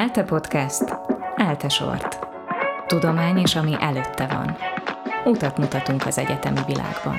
ELTE Podcast. ELTE Sort. Tudomány és ami előtte van. Utat mutatunk az egyetemi világban.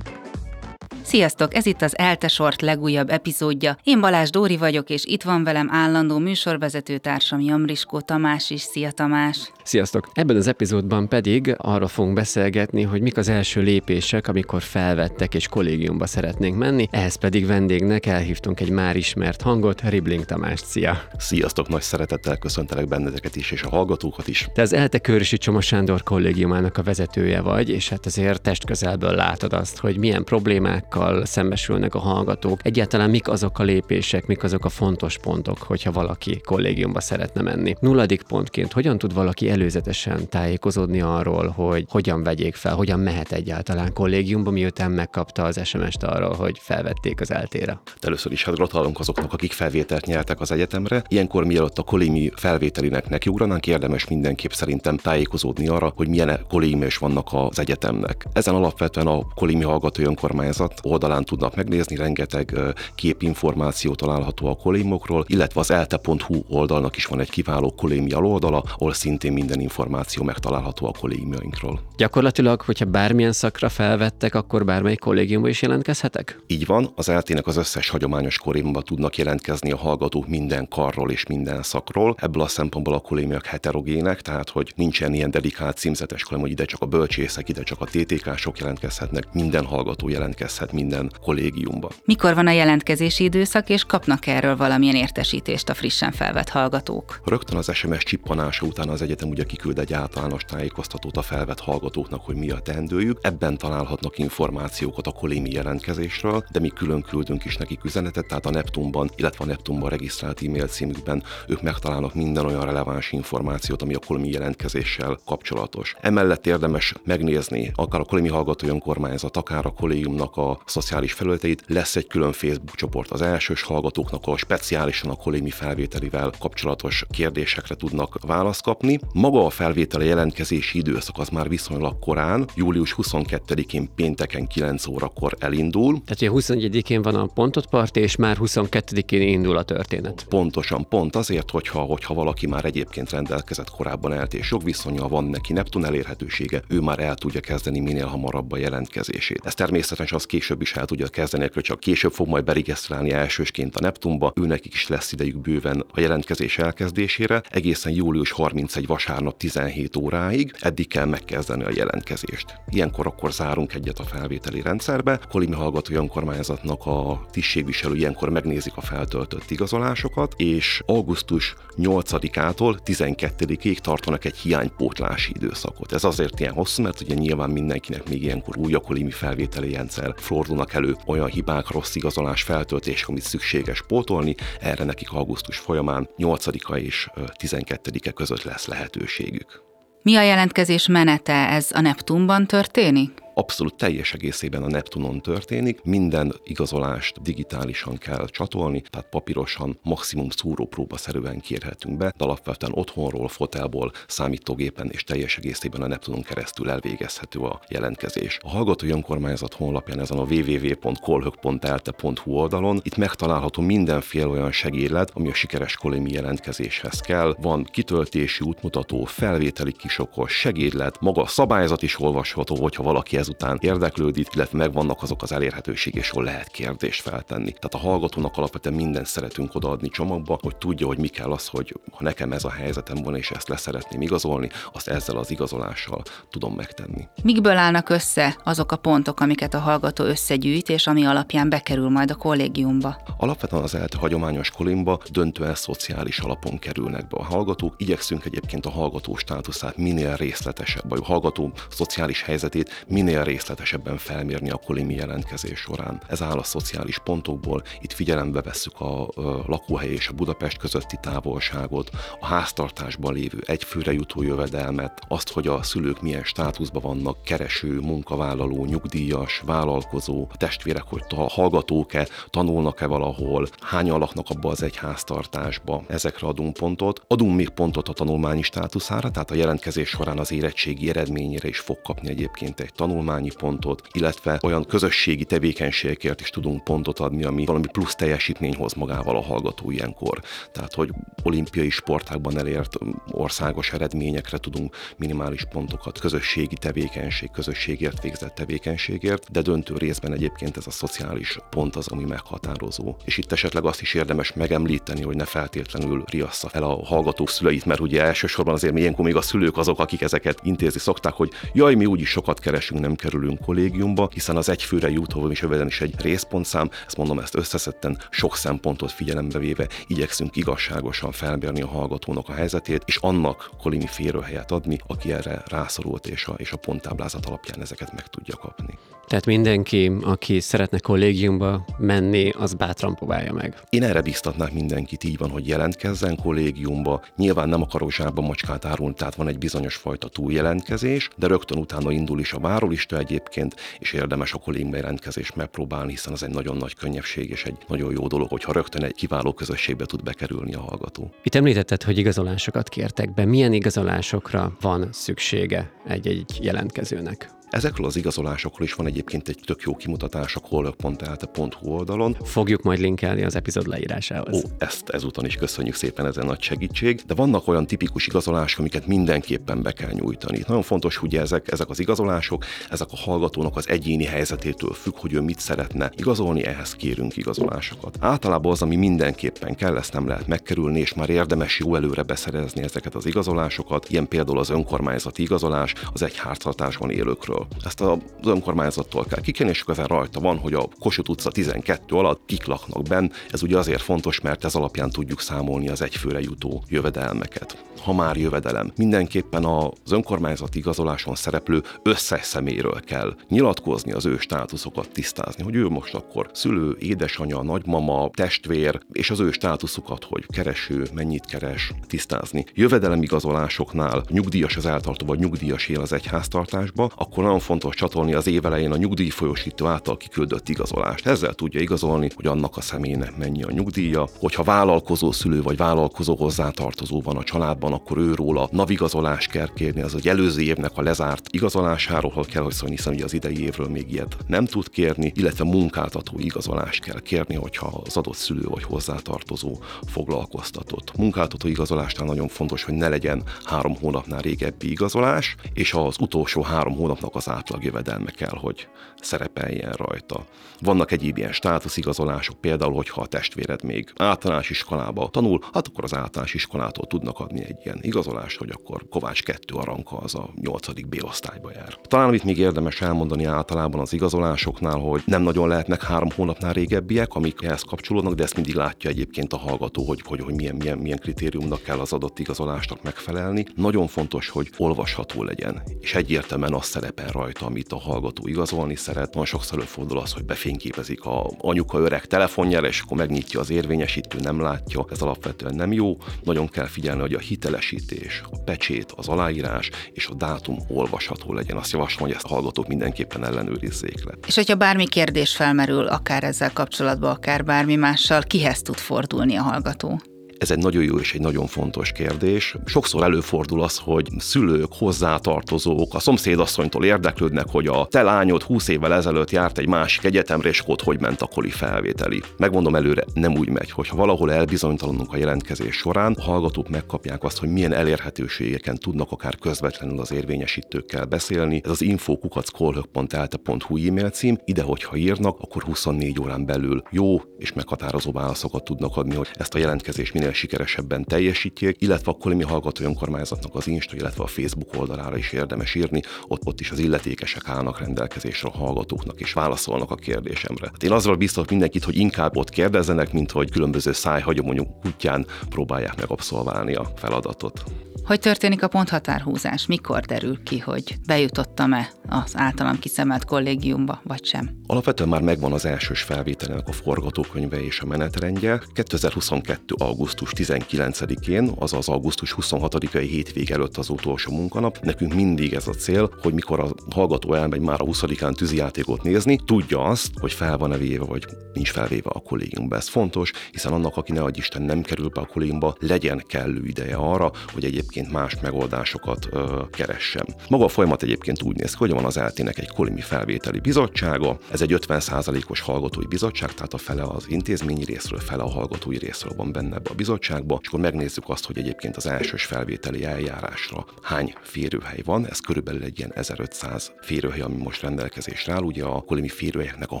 Sziasztok, ez itt az Eltesort legújabb epizódja. Én Balázs Dóri vagyok, és itt van velem állandó műsorvezető társam Jamriskó Tamás is. Szia Tamás! Sziasztok! Ebben az epizódban pedig arra fogunk beszélgetni, hogy mik az első lépések, amikor felvettek és kollégiumba szeretnénk menni. Ehhez pedig vendégnek elhívtunk egy már ismert hangot, Ribling Tamást. Szia! Sziasztok! Nagy szeretettel köszöntelek benneteket is, és a hallgatókat is. Te az ELTE Körösi Csoma Sándor kollégiumának a vezetője vagy, és hát azért testközelből látod azt, hogy milyen problémákkal problémákkal szembesülnek a hallgatók. Egyáltalán mik azok a lépések, mik azok a fontos pontok, hogyha valaki kollégiumba szeretne menni. Nulladik pontként, hogyan tud valaki előzetesen tájékozódni arról, hogy hogyan vegyék fel, hogyan mehet egyáltalán kollégiumba, miután megkapta az SMS-t arról, hogy felvették az eltére. Először is hát gratulálunk azoknak, akik felvételt nyertek az egyetemre. Ilyenkor mielőtt a kollémi felvételinek nekiugranánk, érdemes mindenképp szerintem tájékozódni arra, hogy milyen kollégium is vannak az egyetemnek. Ezen alapvetően a kollémi hallgató önkormányzat oldalán tudnak megnézni, rengeteg képinformáció található a kolémokról, illetve az elte.hu oldalnak is van egy kiváló kolémia oldala, ahol szintén minden információ megtalálható a kolémiainkról. Gyakorlatilag, hogyha bármilyen szakra felvettek, akkor bármelyik kollégiumba is jelentkezhetek? Így van, az eltének az összes hagyományos kolémiumba tudnak jelentkezni a hallgatók minden karról és minden szakról. Ebből a szempontból a kolémiak heterogének, tehát hogy nincsen ilyen dedikált címzetes kolém, hogy ide csak a bölcsészek, ide csak a TTK-sok jelentkezhetnek, minden hallgató jelentkezhet minden kollégiumba. Mikor van a jelentkezési időszak, és kapnak erről valamilyen értesítést a frissen felvett hallgatók? Rögtön az SMS csippanása után az egyetem ugye kiküld egy általános tájékoztatót a felvett hallgatóknak, hogy mi a teendőjük. Ebben találhatnak információkat a kolémi jelentkezésről, de mi külön küldünk is nekik üzenetet, tehát a Neptunban, illetve a Neptunban regisztrált e-mail címükben ők megtalálnak minden olyan releváns információt, ami a kolémi jelentkezéssel kapcsolatos. Emellett érdemes megnézni akár a kolémi hallgató önkormányzat, akár a kollégiumnak a szociális felületeit. Lesz egy külön Facebook csoport az elsős hallgatóknak, ahol speciálisan a kolémi felvételivel kapcsolatos kérdésekre tudnak választ kapni. Maga a felvétele jelentkezési időszak az már viszonylag korán, július 22-én pénteken 9 órakor elindul. Tehát ugye 21-én van a pontot part, és már 22-én indul a történet. Pontosan, pont azért, hogyha, hogyha valaki már egyébként rendelkezett korábban eltés jogviszonya, van neki Neptun elérhetősége, ő már el tudja kezdeni minél hamarabb a jelentkezését. Ez természetesen az később később is el tudja kezdeni, akkor csak később fog majd beregisztrálni elsősként a Neptunba, őnek is lesz idejük bőven a jelentkezés elkezdésére, egészen július 31 vasárnap 17 óráig, eddig kell megkezdeni a jelentkezést. Ilyenkor akkor zárunk egyet a felvételi rendszerbe, Kolimi hallgató önkormányzatnak a tisztségviselő ilyenkor megnézik a feltöltött igazolásokat, és augusztus 8-ától 12-ig tartanak egy hiánypótlási időszakot. Ez azért ilyen hosszú, mert ugye nyilván mindenkinek még ilyenkor új a kolimi felvételi rendszer fordulnak elő olyan hibák, rossz igazolás, feltöltés, amit szükséges pótolni, erre nekik augusztus folyamán 8-a és 12-e között lesz lehetőségük. Mi a jelentkezés menete? Ez a Neptunban történik? Abszolút teljes egészében a Neptunon történik, minden igazolást digitálisan kell csatolni, tehát papírosan, maximum szúrópróba szerűen kérhetünk be, de alapvetően otthonról, fotelból, számítógépen és teljes egészében a Neptunon keresztül elvégezhető a jelentkezés. A hallgatói önkormányzat honlapján ezen a www.kolhök.elte.hu oldalon itt megtalálható mindenféle olyan segédlet, ami a sikeres kolémi jelentkezéshez kell. Van kitöltési útmutató, felvételi kisokos, segédlet, maga a szabályzat is olvasható, hogyha valaki ez ezután érdeklődik, illetve megvannak azok az elérhetőség, és hol lehet kérdést feltenni. Tehát a hallgatónak alapvetően mindent szeretünk odaadni csomagba, hogy tudja, hogy mi kell az, hogy ha nekem ez a helyzetem van, és ezt leszeretném igazolni, azt ezzel az igazolással tudom megtenni. Mikből állnak össze azok a pontok, amiket a hallgató összegyűjt, és ami alapján bekerül majd a kollégiumba? Alapvetően az ELTE hagyományos kolimba döntően szociális alapon kerülnek be a hallgatók. Igyekszünk egyébként a hallgató státuszát minél részletesebb, vagy a hallgató szociális helyzetét minél minél részletesebben felmérni a kolimi jelentkezés során. Ez áll a szociális pontokból, itt figyelembe vesszük a lakóhely és a Budapest közötti távolságot, a háztartásban lévő egyfőre jutó jövedelmet, azt, hogy a szülők milyen státuszban vannak, kereső, munkavállaló, nyugdíjas, vállalkozó, a testvérek, hogy hallgatók-e, tanulnak-e valahol, hányan laknak abba az egy háztartásba. Ezekre adunk pontot. Adunk még pontot a tanulmányi státuszára, tehát a jelentkezés során az érettségi eredményére is fog kapni egyébként egy tanulmány tanulmányi pontot, illetve olyan közösségi tevékenységekért is tudunk pontot adni, ami valami plusz teljesítmény hoz magával a hallgató ilyenkor. Tehát, hogy olimpiai sportákban elért országos eredményekre tudunk minimális pontokat, közösségi tevékenység, közösségért végzett tevékenységért, de döntő részben egyébként ez a szociális pont az, ami meghatározó. És itt esetleg azt is érdemes megemlíteni, hogy ne feltétlenül riassza el a hallgatók szüleit, mert ugye elsősorban azért ilyenkor még a szülők azok, akik ezeket intézni szokták, hogy jaj, mi úgyis sokat keresünk, nem kerülünk kollégiumba, hiszen az egyfőre jutó és jövedelem is egy részpontszám, ezt mondom ezt összeszetten, sok szempontot figyelembe véve igyekszünk igazságosan felmérni a hallgatónak a helyzetét, és annak kolimi férőhelyet adni, aki erre rászorult, és a, és a ponttáblázat alapján ezeket meg tudja kapni. Tehát mindenki, aki szeretne kollégiumba menni, az bátran próbálja meg. Én erre biztatnák mindenkit így van, hogy jelentkezzen kollégiumba. Nyilván nem akarok zsákba macskát árulni, tehát van egy bizonyos fajta túljelentkezés, de rögtön utána indul is a várólista egyébként, és érdemes a kollégiumba jelentkezést megpróbálni, hiszen az egy nagyon nagy könnyebbség és egy nagyon jó dolog, hogyha rögtön egy kiváló közösségbe tud bekerülni a hallgató. Itt említetted, hogy igazolásokat kértek be. Milyen igazolásokra van szüksége egy-egy jelentkezőnek? Ezekről az igazolásokról is van egyébként egy tök jó kimutatás a kollök.elte.hu oldalon. Fogjuk majd linkelni az epizód leírásához. Ó, ezt ezúton is köszönjük szépen, ezen nagy segítség. De vannak olyan tipikus igazolások, amiket mindenképpen be kell nyújtani. Nagyon fontos, hogy ezek, ezek az igazolások, ezek a hallgatónak az egyéni helyzetétől függ, hogy ő mit szeretne igazolni, ehhez kérünk igazolásokat. Általában az, ami mindenképpen kell, ezt nem lehet megkerülni, és már érdemes jó előre beszerezni ezeket az igazolásokat. Ilyen például az önkormányzati igazolás az egyháztartásban élőkről helyzetről. Ezt az önkormányzattól kell kikérni, és ezen rajta van, hogy a Kossuth utca 12 alatt kik laknak benn. Ez ugye azért fontos, mert ez alapján tudjuk számolni az egyfőre jutó jövedelmeket. Ha már jövedelem, mindenképpen az önkormányzati igazoláson szereplő összes szeméről kell nyilatkozni, az ő státuszokat tisztázni, hogy ő most akkor szülő, édesanyja, nagymama, testvér, és az ő státuszokat, hogy kereső, mennyit keres, tisztázni. Jövedelemigazolásoknál nyugdíjas az eltartó, vagy nyugdíjas él az egyháztartásba, akkor nagyon fontos csatolni az évelején a nyugdíjfolyosító által kiküldött igazolást. Ezzel tudja igazolni, hogy annak a személynek mennyi a nyugdíja, hogyha vállalkozó szülő vagy vállalkozó hozzátartozó van a családban, akkor őról a navigazolás kell kérni, az egy előző évnek a lezárt igazolásáról, kell, hogy szólni, hiszen az idei évről még ilyet nem tud kérni, illetve munkáltató igazolást kell kérni, hogyha az adott szülő vagy hozzátartozó foglalkoztatott. Munkáltató igazolásnál nagyon fontos, hogy ne legyen három hónapnál régebbi igazolás, és az utolsó három hónapnak az átlag jövedelme kell, hogy szerepeljen rajta. Vannak egyéb ilyen státuszigazolások, például, hogyha a testvéred még általános iskolába tanul, hát akkor az általános iskolától tudnak adni egy ilyen igazolást, hogy akkor Kovács 2 Aranka az a 8. B osztályba jár. Talán amit még érdemes elmondani általában az igazolásoknál, hogy nem nagyon lehetnek három hónapnál régebbiek, amik ehhez kapcsolódnak, de ezt mindig látja egyébként a hallgató, hogy, hogy, hogy milyen, milyen, milyen kritériumnak kell az adott igazolásnak megfelelni. Nagyon fontos, hogy olvasható legyen, és egyértelműen az szerepel rajta, amit a hallgató igazolni szeret. Nagyon sokszor előfordul az, hogy befényképezik a anyuka öreg telefonjára, és akkor megnyitja az érvényesítő, nem látja. Ez alapvetően nem jó. Nagyon kell figyelni, hogy a hitelesítés, a pecsét, az aláírás és a dátum olvasható legyen. Azt javaslom, hogy ezt a hallgatók mindenképpen ellenőrizzék le. És hogyha bármi kérdés felmerül, akár ezzel kapcsolatban, akár bármi mással, kihez tud fordulni a hallgató? Ez egy nagyon jó és egy nagyon fontos kérdés. Sokszor előfordul az, hogy szülők, hozzátartozók, a szomszédasszonytól érdeklődnek, hogy a te lányod 20 évvel ezelőtt járt egy másik egyetemre, és ott hogy ment a koli felvételi. Megmondom előre, nem úgy megy, hogyha valahol elbizonytalanunk a jelentkezés során, a hallgatók megkapják azt, hogy milyen elérhetőségeken tudnak akár közvetlenül az érvényesítőkkel beszélni. Ez az infokukackolhök.elte.hu e-mail cím. Ide, hogyha írnak, akkor 24 órán belül jó és meghatározó válaszokat tudnak adni, hogy ezt a jelentkezést minél minél sikeresebben teljesítjék, illetve akkor mi hallgató önkormányzatnak az Insta, illetve a Facebook oldalára is érdemes írni, ott, ott is az illetékesek állnak rendelkezésre a hallgatóknak, és válaszolnak a kérdésemre. Hát én azzal biztos mindenkit, hogy inkább ott kérdezzenek, mint hogy különböző szájhagyományok útján próbálják meg abszolválni a feladatot. Hogy történik a ponthatárhúzás? Mikor derül ki, hogy bejutottam-e az általam kiszemelt kollégiumba, vagy sem? Alapvetően már megvan az elsős felvételnek a forgatókönyve és a menetrendje. 2022. augusztus 19-én, azaz augusztus 26-ai hétvég előtt az utolsó munkanap. Nekünk mindig ez a cél, hogy mikor a hallgató elmegy már a 20-án tűzijátékot nézni, tudja azt, hogy fel van-e véve, vagy nincs felvéve a kollégiumba. Ez fontos, hiszen annak, aki ne Isten nem kerül be a kollégiumba, legyen kellő ideje arra, hogy egyébként más megoldásokat ö, keressem. Maga a folyamat egyébként úgy néz ki, hogy van az eltének egy kolimi felvételi bizottsága, ez egy 50%-os hallgatói bizottság, tehát a fele az intézményi részről, fele a hallgatói részről van benne ebbe a bizottságba, és akkor megnézzük azt, hogy egyébként az elsős felvételi eljárásra hány férőhely van, ez körülbelül egy ilyen 1500 férőhely, ami most rendelkezésre áll, ugye a kolimi férőhelyeknek a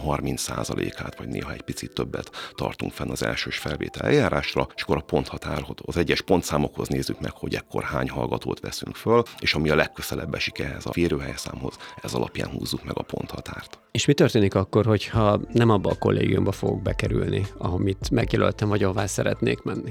30%-át, vagy néha egy picit többet tartunk fenn az elsős felvétel eljárásra, és akkor a ponthatárhoz, az egyes pontszámokhoz nézzük meg, hogy ekkor hány hallgatót veszünk föl, és ami a legközelebb esik ehhez a férőhelyszámhoz, ez alapján húzzuk meg a ponthatárt. És mi történik akkor, hogyha nem abba a kollégiumba fogok bekerülni, amit megjelöltem, vagy ahová szeretnék menni?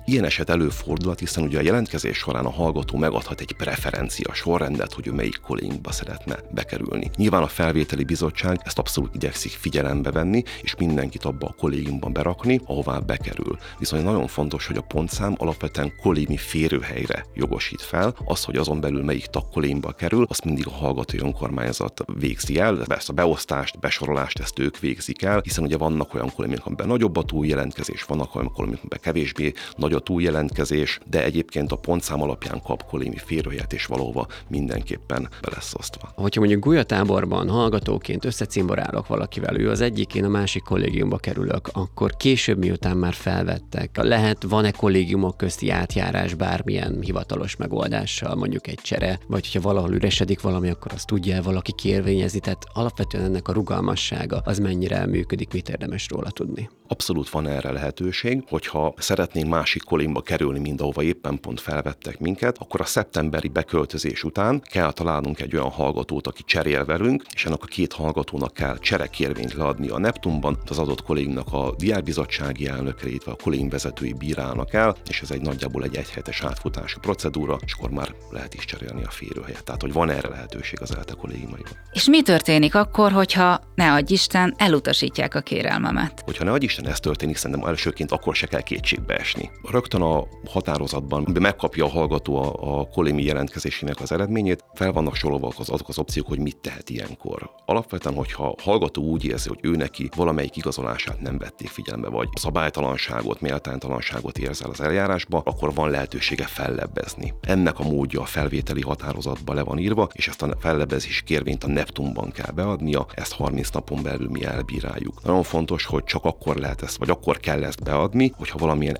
Ilyen eset előfordulhat, hiszen ugye a jelentkezés során a hallgató megadhat egy preferencia sorrendet, hogy ő melyik kollégiumba szeretne bekerülni. Nyilván a felvételi bizottság ezt abszolút igyekszik figyelembe venni, és mindenkit abba a kollégiumban berakni, ahová bekerül. Viszont nagyon fontos, hogy a pontszám alapvetően kollégiumi férőhelyre jogosít fel, az, hogy azon belül melyik tagkollégiumba kerül, azt mindig a hallgatói önkormányzat végzi el, ezt a beosztást, besorolást ezt ők végzik el, hiszen ugye vannak olyan kollégiumok, amiben nagyobb a túljelentkezés, vannak olyan kollégiumok, amiben kevésbé nagy a túljelentkezés, de egyébként a pontszám alapján kap kolémi férőjét, és valóva mindenképpen be lesz osztva. Hogyha mondjuk gulyatáborban hallgatóként összecimborálok valakivel, ő az egyik, én a másik kollégiumba kerülök, akkor később, miután már felvettek, lehet, van-e kollégiumok közti átjárás bármilyen hivatalos megoldással, mondjuk egy csere, vagy hogyha valahol üresedik valami, akkor azt tudja valaki kérvényezni, tehát alapvetően ennek a rugalmassága az mennyire működik, mit érdemes róla tudni. Abszolút van erre lehetőség, hogyha szeretnénk másik kolimba kerülni, mint ahova éppen pont felvettek minket, akkor a szeptemberi beköltözés után kell találnunk egy olyan hallgatót, aki cserél velünk, és ennek a két hallgatónak kell cserekérvényt leadni a Neptunban, az adott kollégnak a diákbizottsági elnöke, illetve a kollégin vezetői bírálnak el, és ez egy nagyjából egy egyhetes átfutási procedúra, és akkor már lehet is cserélni a férőhelyet. Tehát, hogy van erre lehetőség az ELTE kollégiumaiban. És mi történik akkor, hogyha ne adj Isten, elutasítják a kérelmemet? Hogyha ne adj Isten ez történik, szerintem elsőként akkor se kell kétségbe esni. Rögtön a határozatban megkapja a hallgató a, a kolémi jelentkezésének az eredményét, fel vannak sorolva az, azok az opciók, hogy mit tehet ilyenkor. Alapvetően, hogyha a hallgató úgy érzi, hogy ő neki valamelyik igazolását nem vették figyelembe, vagy szabálytalanságot, méltánytalanságot érzel az eljárásba, akkor van lehetősége fellebbezni. Ennek a módja a felvételi határozatban le van írva, és ezt a fellebbezés kérvényt a Neptunban kell beadnia, ezt 30 napon belül mi elbíráljuk. Nagyon fontos, hogy csak akkor lehet ezt, vagy akkor kell ezt beadni, hogyha valamilyen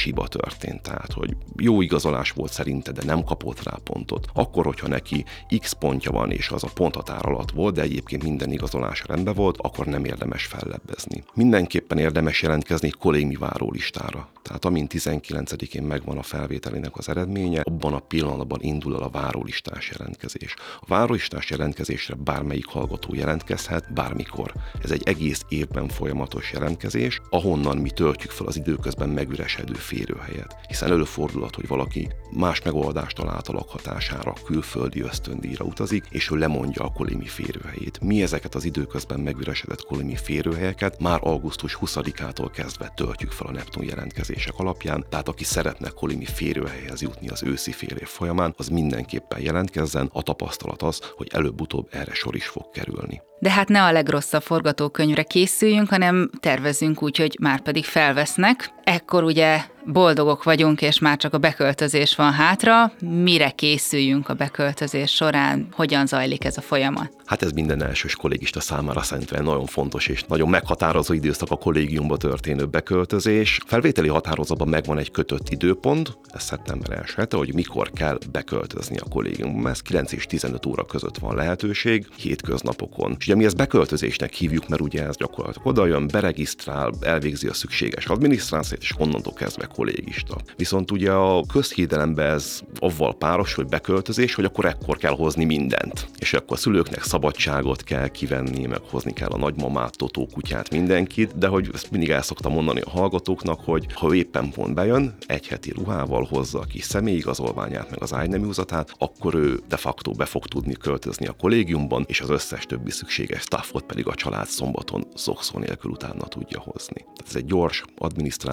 eljárásiba történt. Tehát, hogy jó igazolás volt szerinte, de nem kapott rá pontot. Akkor, hogyha neki X pontja van, és az a ponthatár alatt volt, de egyébként minden igazolás rendben volt, akkor nem érdemes fellebbezni. Mindenképpen érdemes jelentkezni egy kollégi várólistára. Tehát amint 19-én megvan a felvételének az eredménye, abban a pillanatban indul el a várólistás jelentkezés. A várólistás jelentkezésre bármelyik hallgató jelentkezhet bármikor. Ez egy egész évben folyamatos jelentkezés, ahonnan mi töltjük fel az időközben megüresedő férőhelyet. Hiszen előfordulhat, hogy valaki más megoldást talált a lakhatására, külföldi ösztöndíjra utazik, és ő lemondja a kolimi férőhelyét. Mi ezeket az időközben megüresedett kolimi férőhelyeket már augusztus 20-ától kezdve töltjük fel a Neptun jelentkezések alapján, tehát aki szeretne kolimi férőhelyhez jutni az őszi fél év folyamán, az mindenképpen jelentkezzen. A tapasztalat az, hogy előbb-utóbb erre sor is fog kerülni. De hát ne a legrosszabb forgatókönyvre készüljünk, hanem tervezünk úgy, hogy már pedig felvesznek. Ekkor ugye boldogok vagyunk, és már csak a beköltözés van hátra. Mire készüljünk a beköltözés során? Hogyan zajlik ez a folyamat? Hát ez minden elsős kollégista számára szerintem nagyon fontos és nagyon meghatározó időszak a kollégiumba történő beköltözés. Felvételi határozatban megvan egy kötött időpont, ez szeptember 1 hogy mikor kell beköltözni a kollégiumba. Ez 9 és 15 óra között van lehetőség, hétköznapokon. És ugye mi ezt beköltözésnek hívjuk, mert ugye ez gyakorlatilag oda jön, beregisztrál, elvégzi a szükséges adminisztrációt, és onnantól kezdve kollégista. Viszont ugye a közhiedelemben ez avval páros, hogy beköltözés, hogy akkor ekkor kell hozni mindent. És akkor a szülőknek szabadságot kell kivenni, meg hozni kell a nagymamát, totó kutyát, mindenkit, de hogy ezt mindig el szoktam mondani a hallgatóknak, hogy ha éppen pont bejön, egy heti ruhával hozza a kis személyigazolványát, meg az ágyneműzatát, akkor ő de facto be fog tudni költözni a kollégiumban, és az összes többi szükséges staffot pedig a család szombaton szokszó nélkül utána tudja hozni. Tehát Ez egy gyors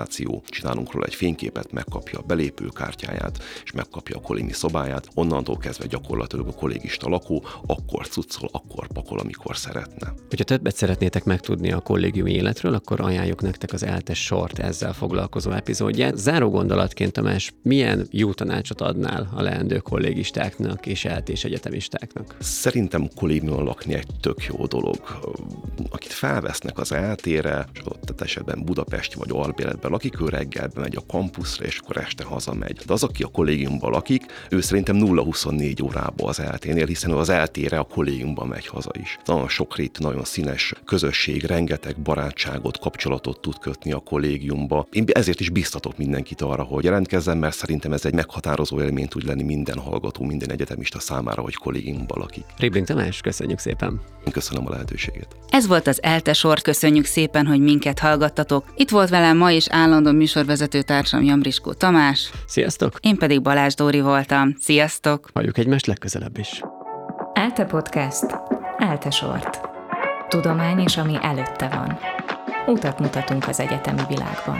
adminisztráció, csinálunk róla egy fényképet, megkapja a belépőkártyáját, és megkapja a kollégi szobáját. Onnantól kezdve gyakorlatilag a kollégista lakó akkor cuccol, akkor pakol, amikor szeretne. Hogyha többet szeretnétek megtudni a kollégiumi életről, akkor ajánljuk nektek az eltes sort ezzel foglalkozó epizódját. Záró gondolatként, Tamás, milyen jó tanácsot adnál a leendő kollégistáknak és eltés egyetemistáknak? Szerintem kollégiumon lakni egy tök jó dolog. Akit felvesznek az eltére, és ott esetben Budapest vagy albéletben lakik, ő reggel megy a kampuszra, és akkor este hazamegy. De az, aki a kollégiumban lakik, ő szerintem 0-24 órába az elténél, hiszen ő az eltére a kollégiumban megy haza is. Nagyon sokrétű, nagyon színes közösség, rengeteg barátságot, kapcsolatot tud kötni a kollégiumba. Én ezért is biztatok mindenkit arra, hogy jelentkezzen, mert szerintem ez egy meghatározó élmény tud lenni minden hallgató, minden egyetemista számára, hogy kollégiumban lakik. Rébling Tamás, köszönjük szépen! Én köszönöm a lehetőséget. Ez volt az Elte sor, köszönjük szépen, hogy minket hallgattatok. Itt volt velem ma is állandó műsorvezető társam Jamriskó Tamás. Sziasztok! Én pedig Balázs Dóri voltam. Sziasztok! Halljuk egymást legközelebb is. ELTE Podcast. ELTE Sort. Tudomány és ami előtte van. Utat mutatunk az egyetemi világban.